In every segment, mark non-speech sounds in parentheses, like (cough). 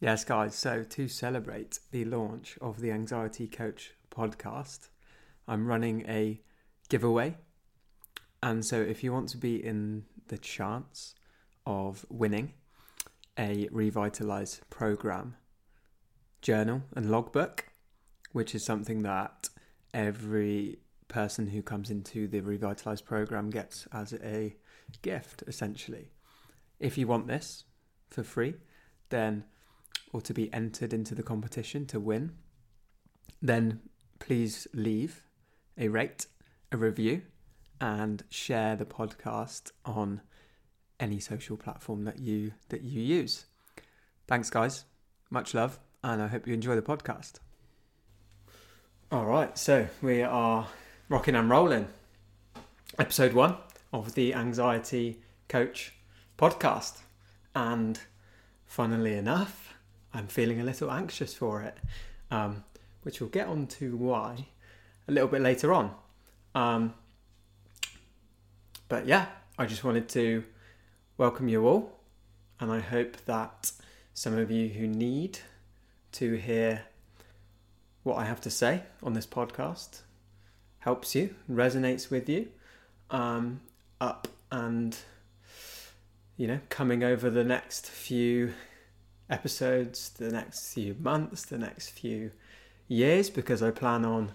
Yes, guys. So, to celebrate the launch of the Anxiety Coach podcast, I'm running a giveaway. And so, if you want to be in the chance of winning a Revitalize program journal and logbook, which is something that every person who comes into the Revitalize program gets as a gift, essentially. If you want this for free, then or to be entered into the competition to win, then please leave a rate, a review, and share the podcast on any social platform that you that you use. Thanks guys. Much love and I hope you enjoy the podcast. All right, so we are rocking and rolling. Episode 1 of the Anxiety Coach podcast. And funnily enough, I'm feeling a little anxious for it, um, which we'll get on to why a little bit later on. Um, but yeah, I just wanted to welcome you all, and I hope that some of you who need to hear what I have to say on this podcast helps you, resonates with you, um, up and you know, coming over the next few episodes, the next few months, the next few years, because I plan on,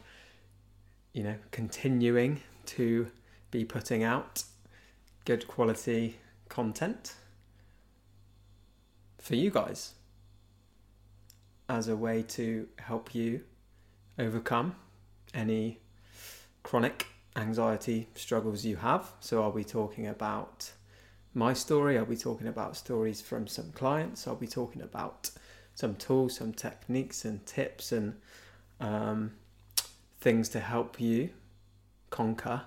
you know, continuing to be putting out good quality content for you guys as a way to help you overcome any chronic anxiety struggles you have. So, I'll be talking about my story. I'll be talking about stories from some clients. I'll be talking about some tools, some techniques, and tips, and um, things to help you conquer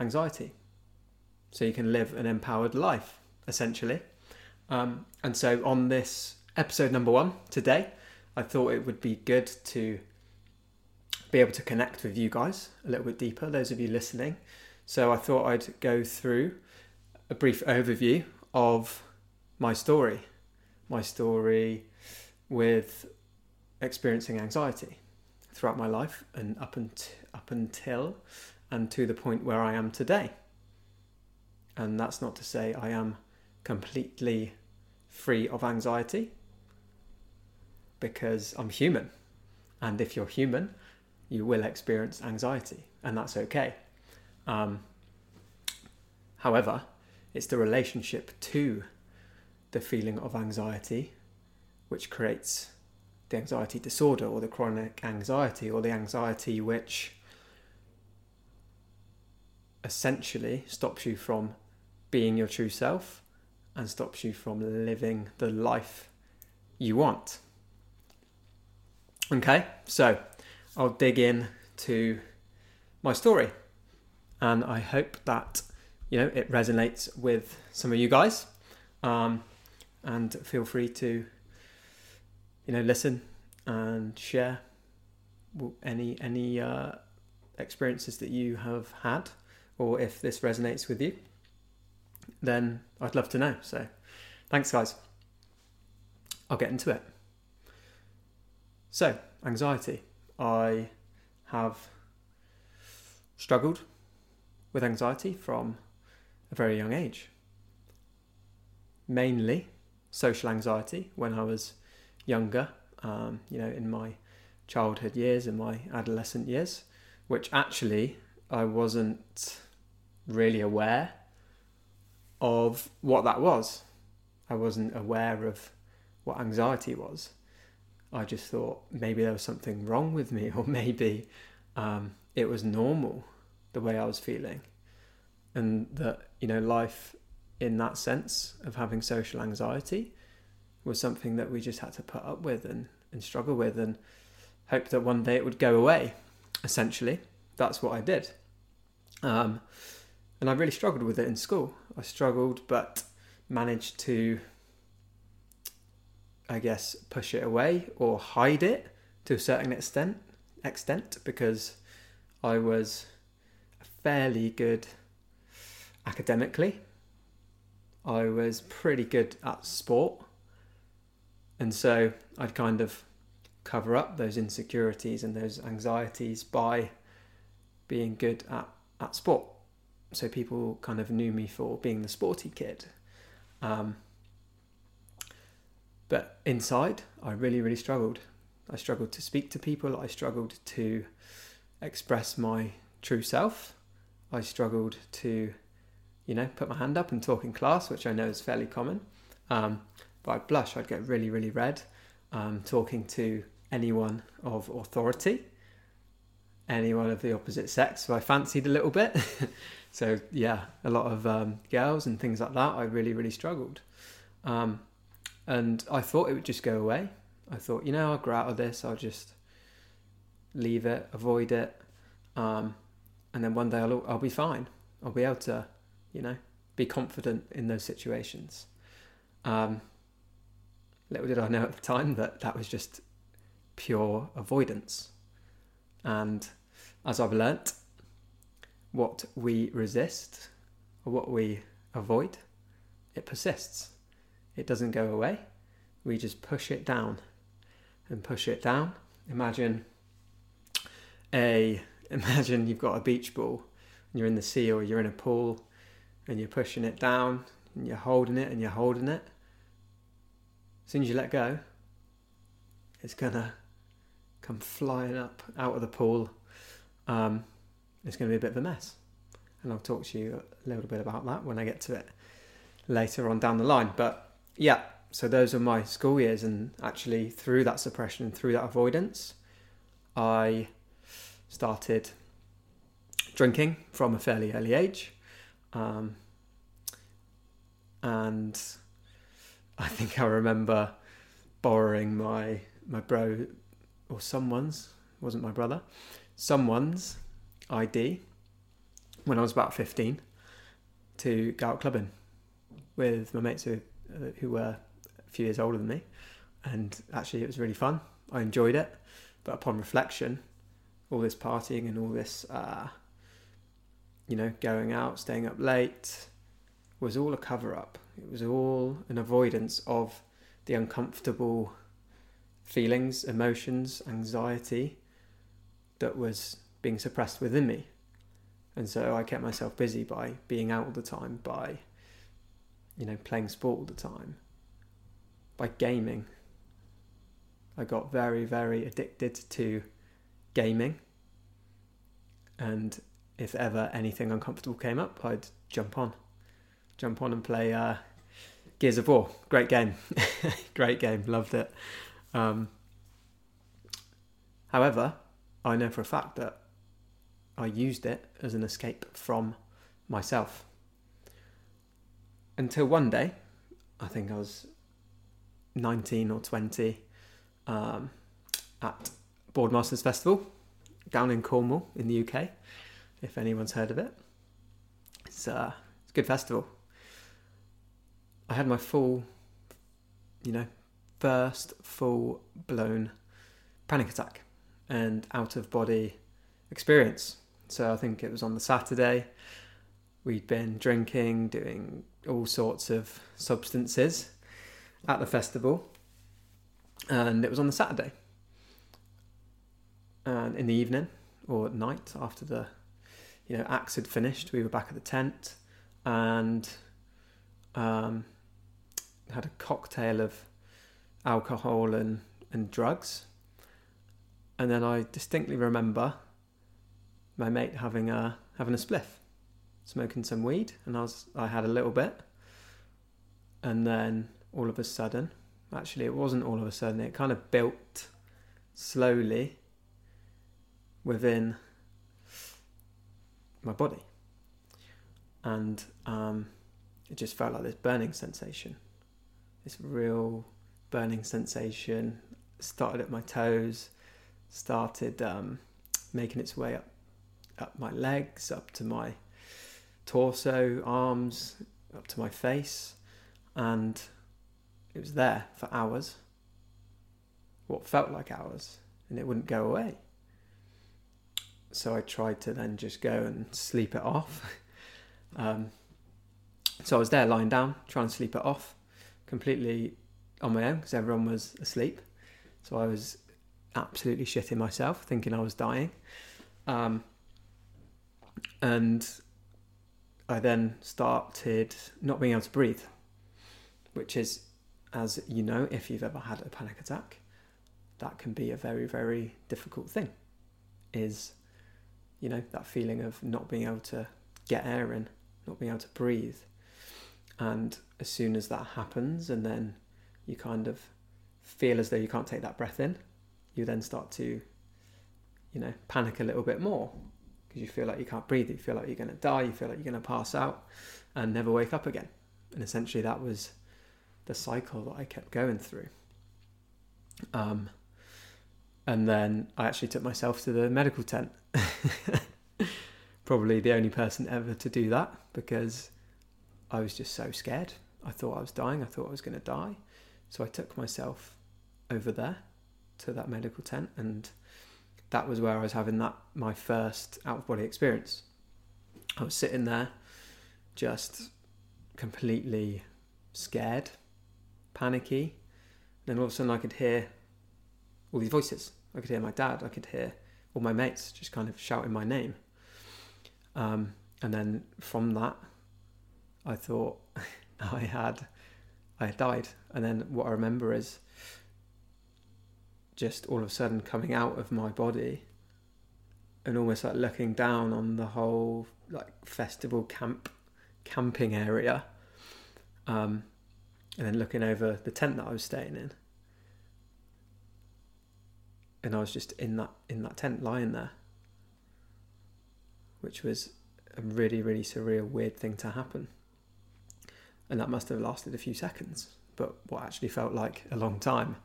anxiety so you can live an empowered life, essentially. Um, and so, on this episode number one today, I thought it would be good to be able to connect with you guys a little bit deeper, those of you listening. So, I thought I'd go through a brief overview of my story, my story with experiencing anxiety throughout my life and up, and, up until and to the point where I am today. And that's not to say I am completely free of anxiety because I'm human. And if you're human, you will experience anxiety, and that's okay. Um, however, it's the relationship to the feeling of anxiety which creates the anxiety disorder or the chronic anxiety or the anxiety which essentially stops you from being your true self and stops you from living the life you want. Okay, so I'll dig in to my story and I hope that you know it resonates with some of you guys. Um, and feel free to you know listen and share any any uh, experiences that you have had or if this resonates with you then I'd love to know. So thanks guys. I'll get into it. So anxiety. I have struggled with anxiety from a very young age. Mainly social anxiety when I was younger, um, you know, in my childhood years, in my adolescent years, which actually I wasn't really aware of what that was. I wasn't aware of what anxiety was. I just thought maybe there was something wrong with me, (laughs) or maybe um, it was normal the way I was feeling and that you know life in that sense of having social anxiety was something that we just had to put up with and, and struggle with and hope that one day it would go away essentially. That's what i did. Um, and i really struggled with it in school. I struggled but managed to i guess push it away or hide it to a certain extent extent because i was a fairly good academically. I was pretty good at sport And so I'd kind of cover up those insecurities and those anxieties by being good at, at sport. So people kind of knew me for being the sporty kid. Um, but inside, I really, really struggled. I struggled to speak to people. I struggled to express my true self. I struggled to, you know, put my hand up and talk in class, which I know is fairly common. Um, but I'd blush, I'd get really, really red um, talking to anyone of authority, anyone of the opposite sex who I fancied a little bit. (laughs) so, yeah, a lot of um, girls and things like that, I really, really struggled. Um, and I thought it would just go away. I thought, you know, I'll grow out of this, I'll just leave it, avoid it. Um, and then one day I'll, I'll be fine. I'll be able to, you know, be confident in those situations. Um, little did I know at the time that that was just pure avoidance. And as I've learnt, what we resist or what we avoid, it persists. It doesn't go away. We just push it down and push it down. Imagine a (laughs) imagine you've got a beach ball and you're in the sea or you're in a pool and you're pushing it down and you're holding it and you're holding it. As soon as you let go, it's gonna come flying up out of the pool. Um, it's to be a bit of a mess. And I'll talk to you a little bit about that when I get to it later on down the line. But yeah, so those are my school years, and actually through that suppression through that avoidance, I started drinking from a fairly early age. Um, and I think I remember borrowing my my bro or someone's wasn't my brother someone's ID when I was about 15 to go out clubbing with my mates who, uh, who were a few years older than me. And actually it was really fun. I enjoyed it. But upon reflection all this partying and all this, uh, you know, going out, staying up late, was all a cover up. It was all an avoidance of the uncomfortable feelings, emotions, anxiety that was being suppressed within me. And so I kept myself busy by being out all the time, by, you know, playing sport all the time, by gaming. I got very, very addicted to gaming. And if ever anything uncomfortable came up, I'd jump on, jump on and play uh, Gears of War. Great game, (laughs) great game, loved it. Um, however, I know for a fact that I used it as an escape from myself. Until one day, I think I was 19 or 20, um, at Boardmasters Festival down in Cornwall in the UK, if anyone's heard of it. It's, uh, it's a good festival. I had my full, you know, first full blown panic attack and out of body experience. So I think it was on the Saturday. We'd been drinking, doing all sorts of substances at the festival, and it was on the Saturday and in the evening or at night after the you know acts had finished, we were back at the tent and um, had a cocktail of alcohol and, and drugs. And then I distinctly remember my mate having a having a spliff, smoking some weed, and I was I had a little bit, and then all of a sudden, actually it wasn't all of a sudden, it kind of built slowly within my body. And um, it just felt like this burning sensation, this real burning sensation. Started at my toes, started um, making its way up, up my legs, up to my torso, arms, up to my face, and it was there for hours. What felt like hours, and it wouldn't go away so I tried to then just go and sleep it off. (laughs) um, so I was there lying down, trying to sleep it off, completely on my own because everyone was asleep. So I was absolutely shitting myself, thinking I was dying. Um, and I then started not being able to breathe, which is, as you know, if you've ever had a panic attack, that can be a very, very difficult thing. Is, you know, that feeling of not being able to get air in, not being able to breathe. And as soon as that happens, and then you kind of feel as though you can't take that breath in, you then start to, you know, panic a little bit more because you feel like you can't breathe, you feel like you're going to die, you feel like you're going to pass out and never wake up again. And essentially, that was the cycle that I kept going through. Um, and then I actually took myself to the medical tent. (laughs) Probably the only person ever to do that because I was just so scared. I thought I was dying, I thought I was going to die. So I took myself over there to that medical tent and that was where I was having that my first out of body experience. I was sitting there just completely scared, panicky. Then all of a sudden I could hear all these voices. I could hear my dad, I could hear all my mates just kind of shouting my name. Um, and then from that, I thought (laughs) I had I had died. And then what I remember is just all of a sudden coming out of my body and almost like looking down on the whole like festival camp camping area um, and then looking over the tent that I was staying in and I was just in that in that tent lying there which was a really really surreal weird thing to happen and that must have lasted a few seconds but what actually felt like a long time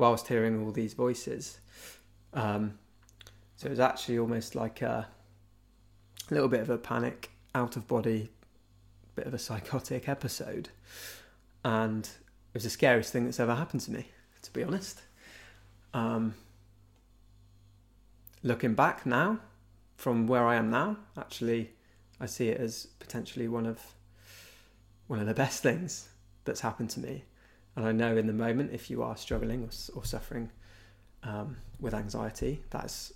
whilst hearing all these voices. Um, so it was actually almost like a, a little bit of a panic, out of body, bit of a psychotic episode. And it was the scariest thing that's ever happened to me, to be honest. Um, looking back now, from where I am now, actually, I see it as potentially one of one of the best things that's happened to me. And I know in the moment, if you are struggling or, or suffering um, with anxiety, that's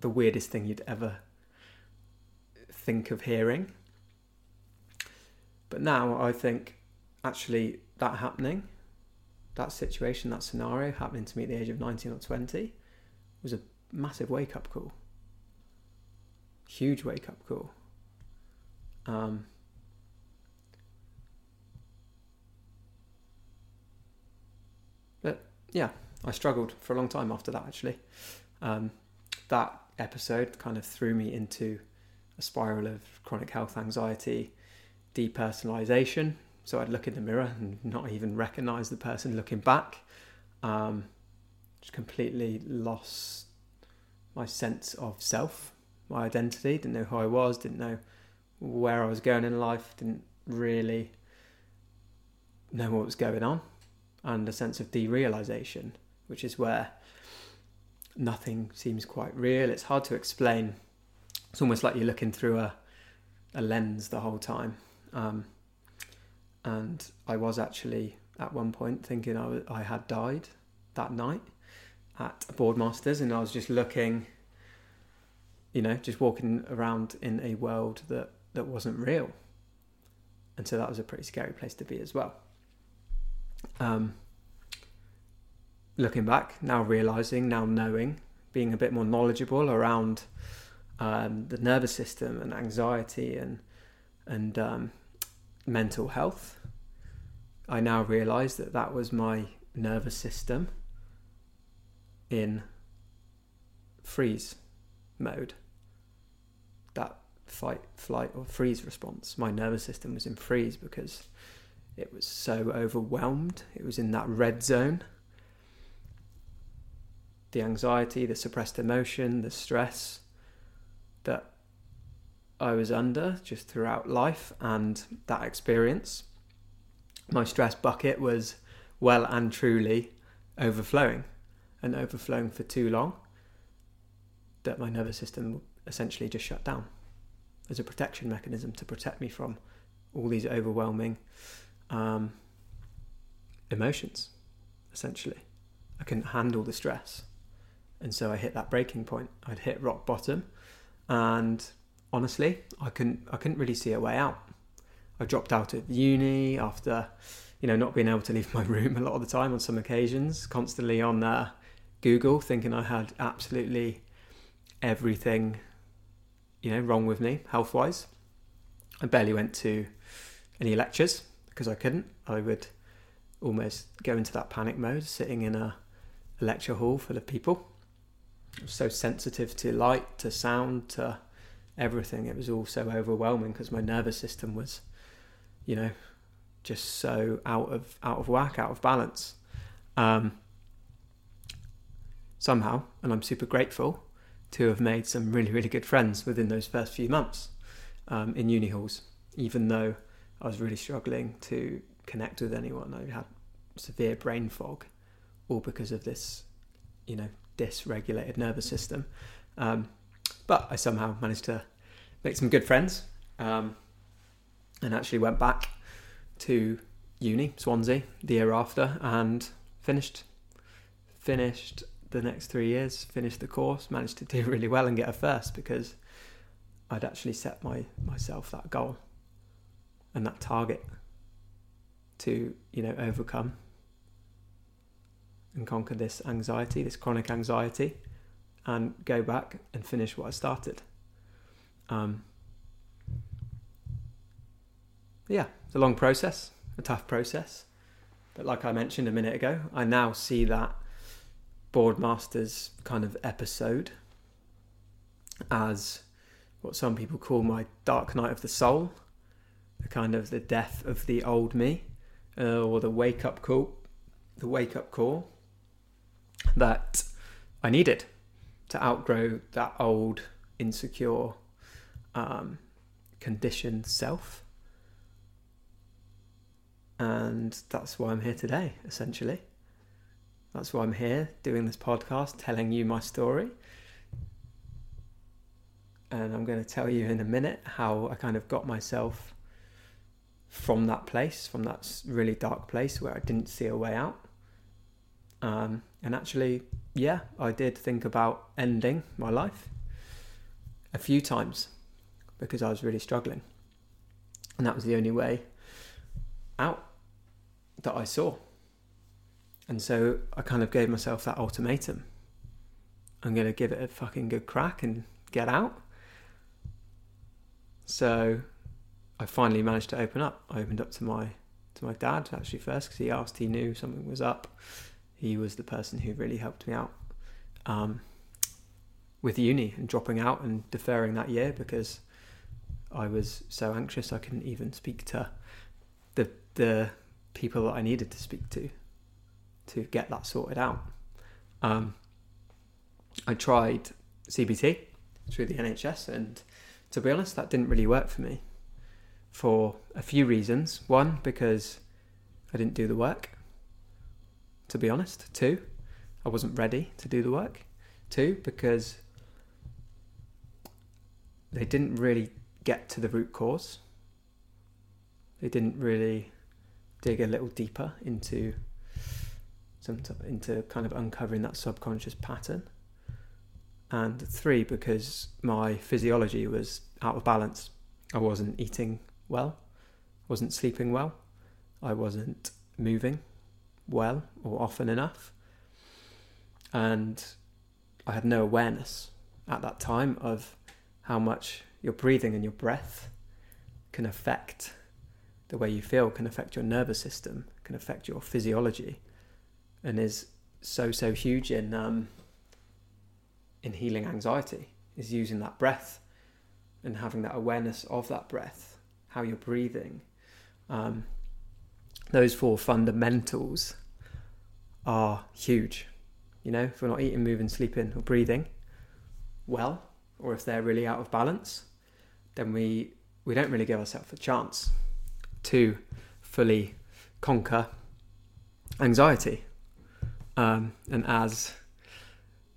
the weirdest thing you'd ever think of hearing. But now I think actually that happening, that situation, that scenario happening to me at the age of 19 or 20 was a massive wake up call. Huge wake up call. Um, yeah, I struggled for a long time after that actually. Um, that episode kind of threw me into a spiral of chronic health anxiety, depersonalization. So I'd look in the mirror and not even recognize the person looking back. Um, just completely lost my sense of self, my identity, didn't know who I was, didn't know where I was going in life, didn't really know what was going on and a sense of derealization, which is where nothing seems quite real. It's hard to explain. It's almost like you're looking through a, a lens the whole time. Um, and I was actually at one point thinking I, I had died that night at Boardmasters, and I was just looking, you know, just walking around in a world that, that wasn't real. And so that was a pretty scary place to be as well. Um, looking back, now realizing, now knowing, being a bit more knowledgeable around um, the nervous system and anxiety and and um, mental health, I now realize that that was my nervous system in freeze mode. That fight, flight, or freeze response. My nervous system was in freeze because it was so overwhelmed. It was in that red zone. The anxiety, the suppressed emotion, the stress that I was under just throughout life and that experience. My stress bucket was well and truly overflowing and overflowing for too long that my nervous system essentially just shut down as a protection mechanism to protect me from all these overwhelming um, emotions, essentially. I couldn't handle the stress. And so I hit that breaking point. I'd hit rock bottom and honestly, I couldn't I couldn't really see a way out. I dropped out of uni after, you know, not being able to leave (laughs) my room a lot of the time on some occasions, constantly on uh, Google, thinking I had absolutely everything, you know, wrong with me health wise. I barely went to any lectures because I couldn't. I would almost go into that panic mode, sitting in a, a lecture hall full of people. So sensitive to light, to sound, to everything. It was all so overwhelming because my nervous system was, you know, just so out of out of whack, out of balance. Um, somehow, and I'm super grateful to have made some really really good friends within those first few months um, in uni halls. Even though I was really struggling to connect with anyone, I had severe brain fog, all because of this, you know, dysregulated nervous system. Um, but I somehow managed to make some good friends um, and actually went back to uni, Swansea, the year after, and finished. Finished the next three years, finished the course, managed to do (laughs) really well and get a first because I'd actually set my myself that goal and that target to you know overcome and conquer this anxiety, this chronic anxiety, and go back and finish what I started. Um, yeah, it's a long process, a tough process. But like I mentioned a minute ago, I now see that Boardmasters kind of episode as what some people call my dark night of the soul, the kind of the death of the old me, uh, or the wake up call, the wake up call that I needed to outgrow that old insecure um, conditioned self. And that's why I'm here today, essentially. That's why I'm here doing this podcast, telling you my story. And I'm going to tell you in a minute how I kind of got myself from that place, from that really dark place where I didn't see a way out. Um, and actually, yeah, I did think about ending my life a few times because I was really struggling. And that was the only way out that I saw. And so I kind of gave myself that ultimatum. I'm going to give it a fucking good crack and get out. So I finally managed to open up. I opened up to my to my dad actually first because he asked. He knew something was up. He was the person who really helped me out um, with uni and dropping out and deferring that year because I was so anxious I couldn't even speak to the the people that I needed to speak to to get that sorted out. Um, I tried CBT through the NHS, and to be honest, that didn't really work for me for a few reasons. One, because I didn't do the work, to be honest. Two, I wasn't ready to do the work. Two, because they didn't really get to the root cause. They didn't really dig a little deeper into into kind of uncovering that subconscious pattern. And three, because my physiology was out of balance. I wasn't eating well, wasn't sleeping well, I wasn't moving well or often enough. And I had no awareness at that time of how much your breathing and your breath can affect the way you feel, can affect your nervous system, can affect your physiology, and is so so huge in um, in healing anxiety. Is using that breath and having that awareness of that breath, how you're breathing. Um, those four fundamentals are huge. You know, if we're not eating, moving, sleeping, or breathing well, or if they're really out of balance, then we we don't really give ourselves a chance to fully conquer anxiety. Um, and as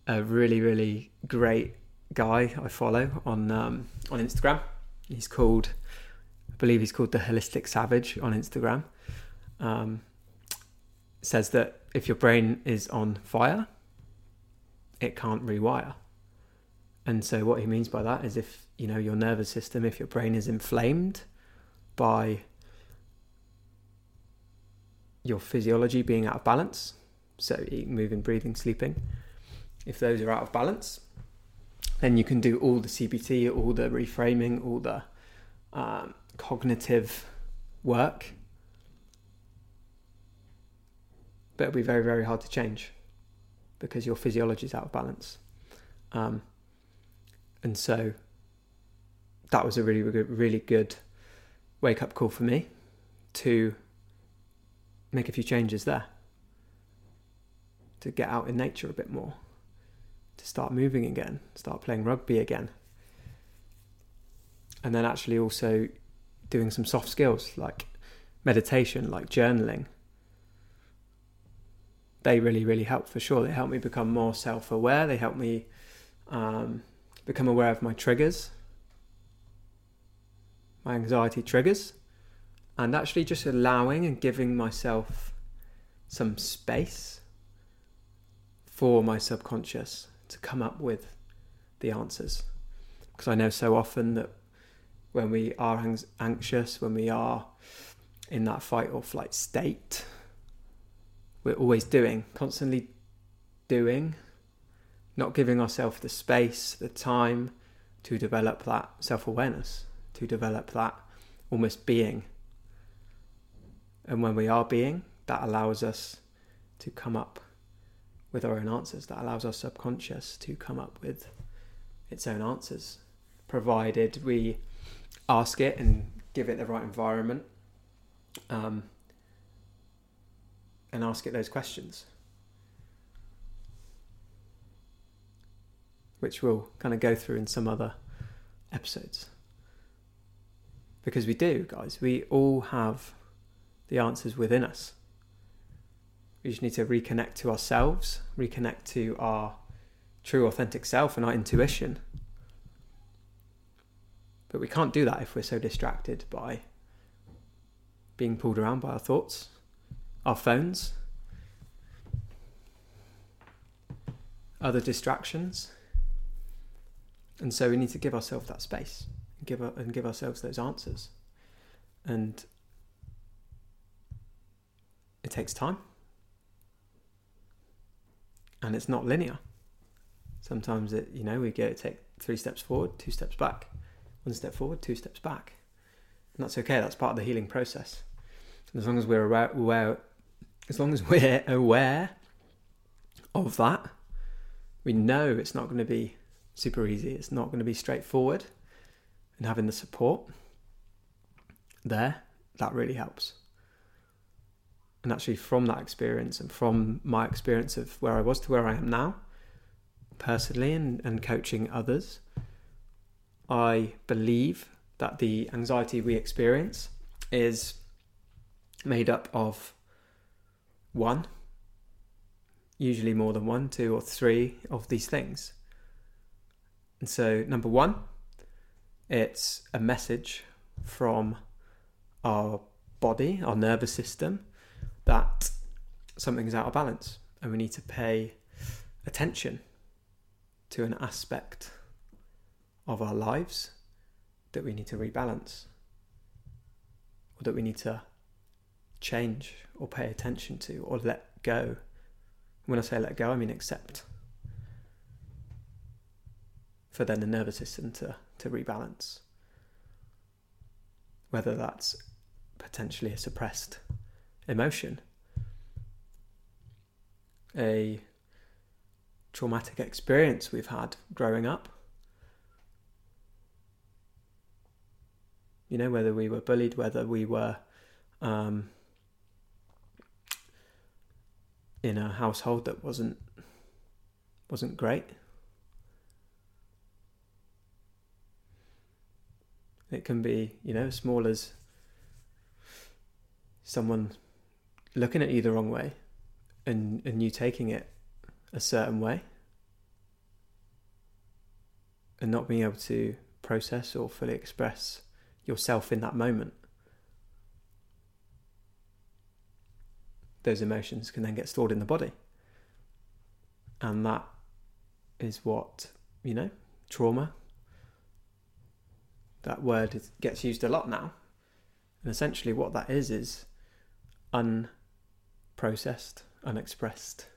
a really really great guy I follow on um, on Instagram, he's called I believe he's called the Holistic Savage on Instagram. Um, says that if your brain is on fire, it can't rewire. And so what he means by that is if, you know, your nervous system, if your brain is inflamed by your physiology being out of balance, so eating, moving, breathing, sleeping, if those are out of balance, then you can do all the CBT, all the reframing, all the um, cognitive work. But it'll be very, very hard to change because your physiology is out of balance. Um, and so that was a really, really, really good wake up call for me to make a few changes there, to get out in nature a bit more, to start moving again, start playing rugby again. And then actually also doing some soft skills like meditation, like journaling. They really, really help for sure. They help me become more self aware. They help me um, become aware of my triggers, my anxiety triggers, and actually just allowing and giving myself some space for my subconscious to come up with the answers. Because I know so often that when we are anxious, when we are in that fight or flight state, we're always doing, constantly doing, not giving ourselves the space, the time to develop that self awareness, to develop that almost being. And when we are being, that allows us to come up with our own answers. That allows our subconscious to come up with its own answers, provided we ask it and give it the right environment um, and ask it those questions. which we'll kind of go through in some other episodes. Because we do, guys, we all have the answers within us. We just need to reconnect to ourselves, reconnect to our true, authentic self and our intuition. But we can't do that if we're so distracted by being pulled around by our thoughts, our phones, other distractions. And so we need to give ourselves that space and give, and give ourselves those answers. And it takes time. And it's not linear. Sometimes it, you know, we go take three steps forward, two steps back, one step forward, two steps back. And that's okay, that's part of the healing process. As long as we're aware, aware as long as we're (laughs) aware of that, we know it's not going to be super easy. It's not going to be straightforward. And having the support there, that really helps. And actually, from that experience and from my experience of where I was to where I am now, personally, and, and coaching others, I believe that the anxiety we experience is made up of one, usually more than one, two, or three of these things. And so, number one, it's a message from our body, our nervous system, that something's out of balance and we need to pay attention to an aspect of our lives that we need to rebalance or that we need to change or pay attention to or let go. When I say let go, I mean accept for then the nervous system to, to rebalance. Whether that's potentially a suppressed emotion, a traumatic experience we've had growing up. You know, whether we were bullied, whether we were um, in a household that wasn't wasn't great. It can be, you know, as small as someone looking at you the wrong way and, and you taking it a certain way and not being able to process or fully express yourself in that moment. those emotions can then get stored in the body. And that is what, you know, trauma, that word gets used a lot now. And essentially, what that is, is unprocessed, unexpressed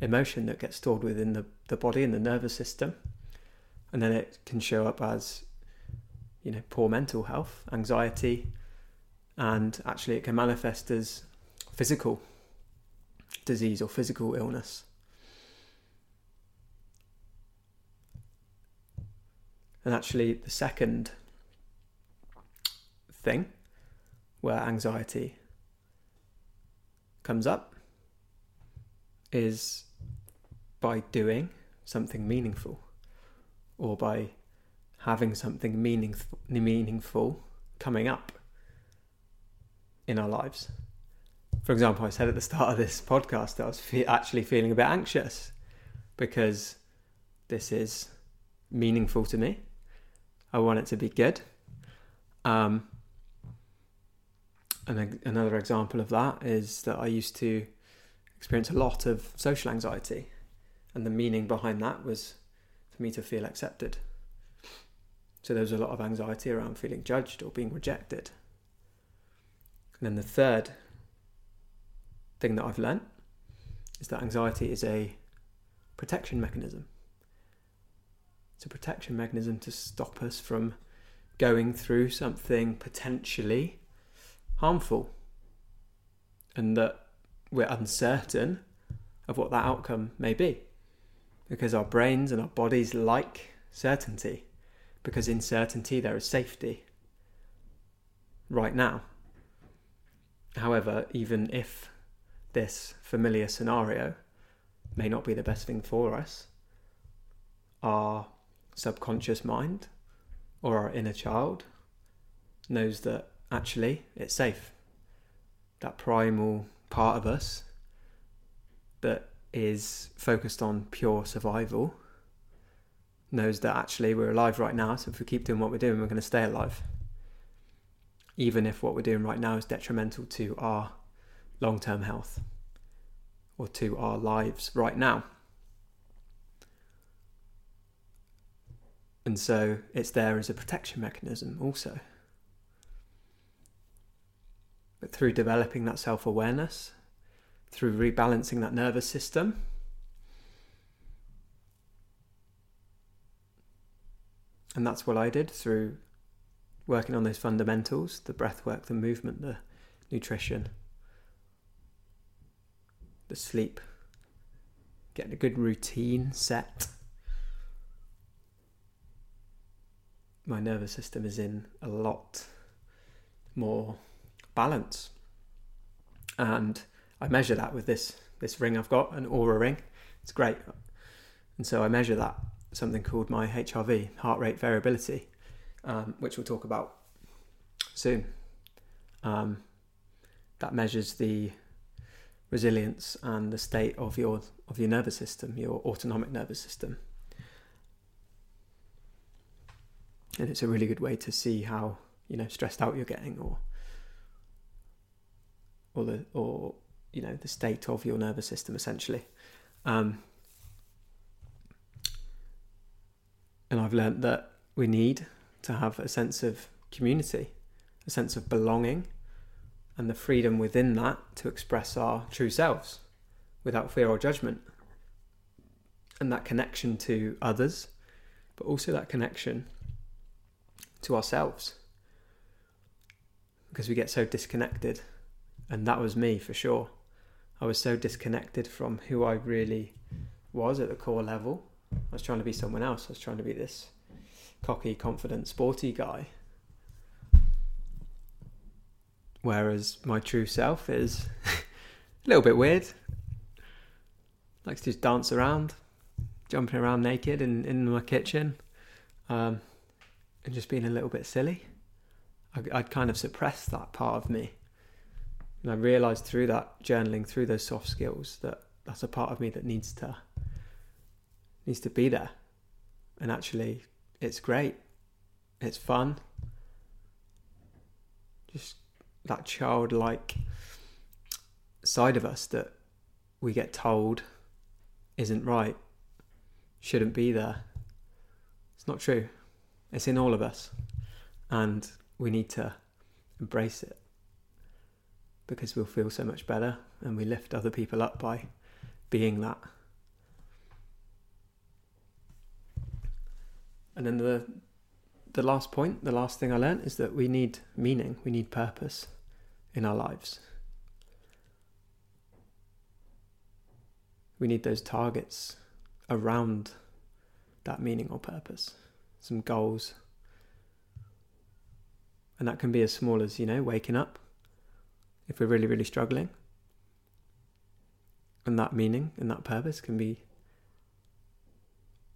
emotion that gets stored within the, the body and the nervous system. And then it can show up as, you know, poor mental health, anxiety, and actually it can manifest as physical disease or physical illness. And actually, the second thing where anxiety comes up is by doing something meaningful or by having something meaningful, meaningful coming up in our lives. For example, I said at the start of this podcast that I was fe- actually feeling a bit anxious because this is meaningful to me. I want it to be good. Um, and another example of that is that I used to experience a lot of social anxiety, and the meaning behind that was for me to feel accepted. So there was a lot of anxiety around feeling judged or being rejected. And then the third thing that I've learnt is that anxiety is a protection mechanism. It's a protection mechanism to stop us from going through something potentially harmful and that we're uncertain of what that outcome may be. Because our brains and our bodies like certainty because in certainty there is safety right now. However, even if this familiar scenario may not be the best thing for us, our subconscious mind or our inner child knows that actually it's safe. That primal part of us that is focused on pure survival knows that actually we're alive right now, so if we keep doing what we're doing, we're going to stay alive even if what we're doing right now is detrimental to our long term health or to our lives right now. And so it's there as a protection mechanism also. But through developing that self awareness, through rebalancing that nervous system, and that's what I did through working on those fundamentals the breath work, the movement, the nutrition, the sleep, getting a good routine set. My nervous system is in a lot more balance. And I measure that with this this ring I've got, an Oura ring. It's great. And so I measure that, something called my HRV, heart rate variability um, which we'll talk about soon. Um, that measures the resilience and the state of your of your nervous system, your autonomic nervous system. And it's a really good way to see how you know stressed out you're getting, or or the or you know the state of your nervous system essentially. Um, and I've learned that we need to have a sense of community, a sense of belonging, and the freedom within that to express our true selves without fear or judgment. And that connection to others, but also that connection to ourselves. Because we get so disconnected, and that was me for sure. I was so disconnected from who I really was at the core level. I was trying to be someone else. I was trying to be this cocky, confident, sporty guy. Whereas my true self is (laughs) a little bit weird. Likes to just dance around, jumping around naked in, in my kitchen, um, and just being a little bit silly. I, I'd kind of suppressed that part of me. And I realised through that journaling, through those soft skills, that that's a part of me that needs to needs to be there and actually it's great. It's fun. Just that childlike side of us that we get told isn't right, shouldn't be there. It's not true. It's in all of us. And we need to embrace it because we'll feel so much better and we lift other people up by being that. And then the the last point, the last thing I learned is that we need meaning, we need purpose in our lives. We need those targets around that meaning or purpose, some goals. And that can be as small as, you know, waking up if we're really, really struggling. And that meaning and that purpose can be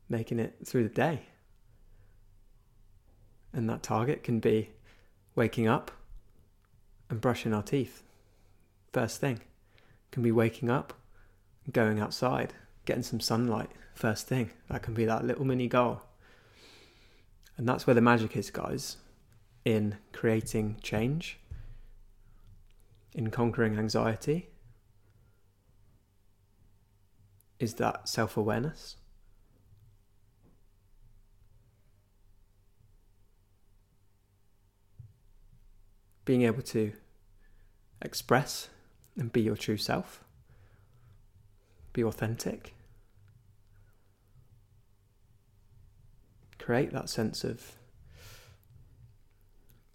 making it through the day. And that target can be waking up and brushing our teeth. First thing. Can be waking up, and going outside, getting some sunlight. First thing. That can be that little mini goal. And that's where the magic is, guys, in creating change, in conquering anxiety, is that self awareness. Being able to express and be your true self, be authentic, create that sense of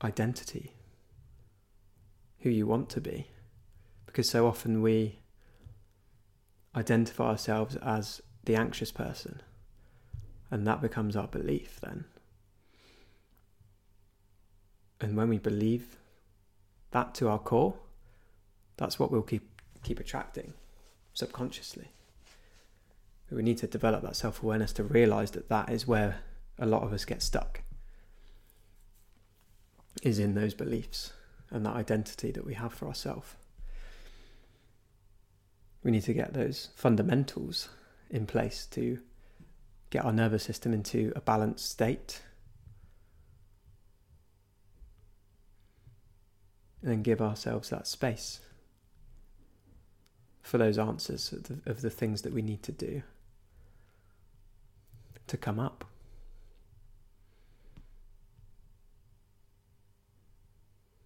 identity, who you want to be. Because so often we identify ourselves as the anxious person, and that becomes our belief then. And when we believe that to our core, that's what we'll keep keep attracting subconsciously. We need to develop that self awareness to realize that that is where a lot of us get stuck, is in those beliefs and that identity that we have for ourselves we need to get those fundamentals in place to get our nervous system into a balanced state. And give ourselves that space for those answers of the, of the things that we need to do to come up.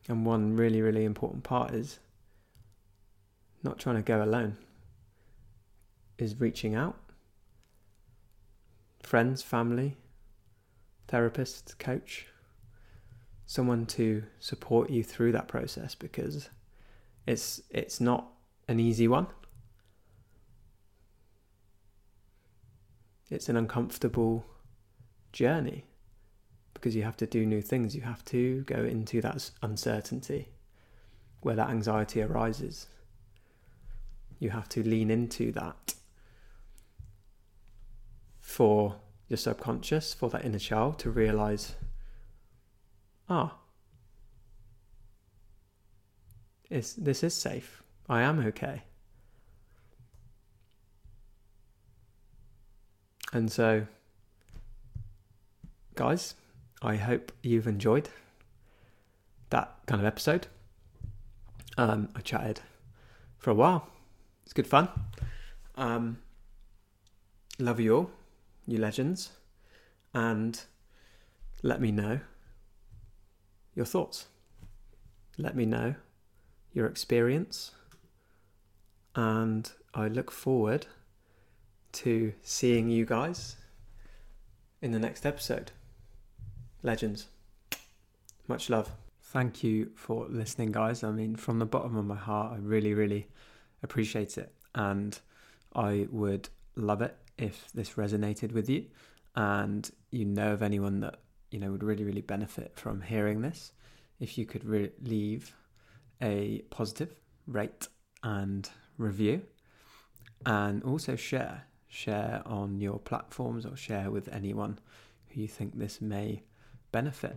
And one really, really important part is not trying to go alone, is reaching out. Friends, family, therapist, coach, someone to support you through that process because it's it's not an easy one. It's an uncomfortable journey because you have to do new things. You have to go into that uncertainty where that anxiety arises. You have to lean into that for your subconscious, for that inner child to realize, ah, is this is safe. I am okay. And so, guys, I hope you've enjoyed that kind of episode. Um, I chatted for a while it's good fun. Um, love you all, you legends, and let me know your thoughts. Let me know your experience, and I look forward to seeing you guys in the next episode. Legends. Much love. Thank you for listening, guys. I mean, from the bottom of my heart, I really, really appreciate it. And I would love it if this resonated with you and you know of anyone that you know would really really benefit from hearing this if you could re- leave a positive rate and review and also share share on your platforms or share with anyone who you think this may benefit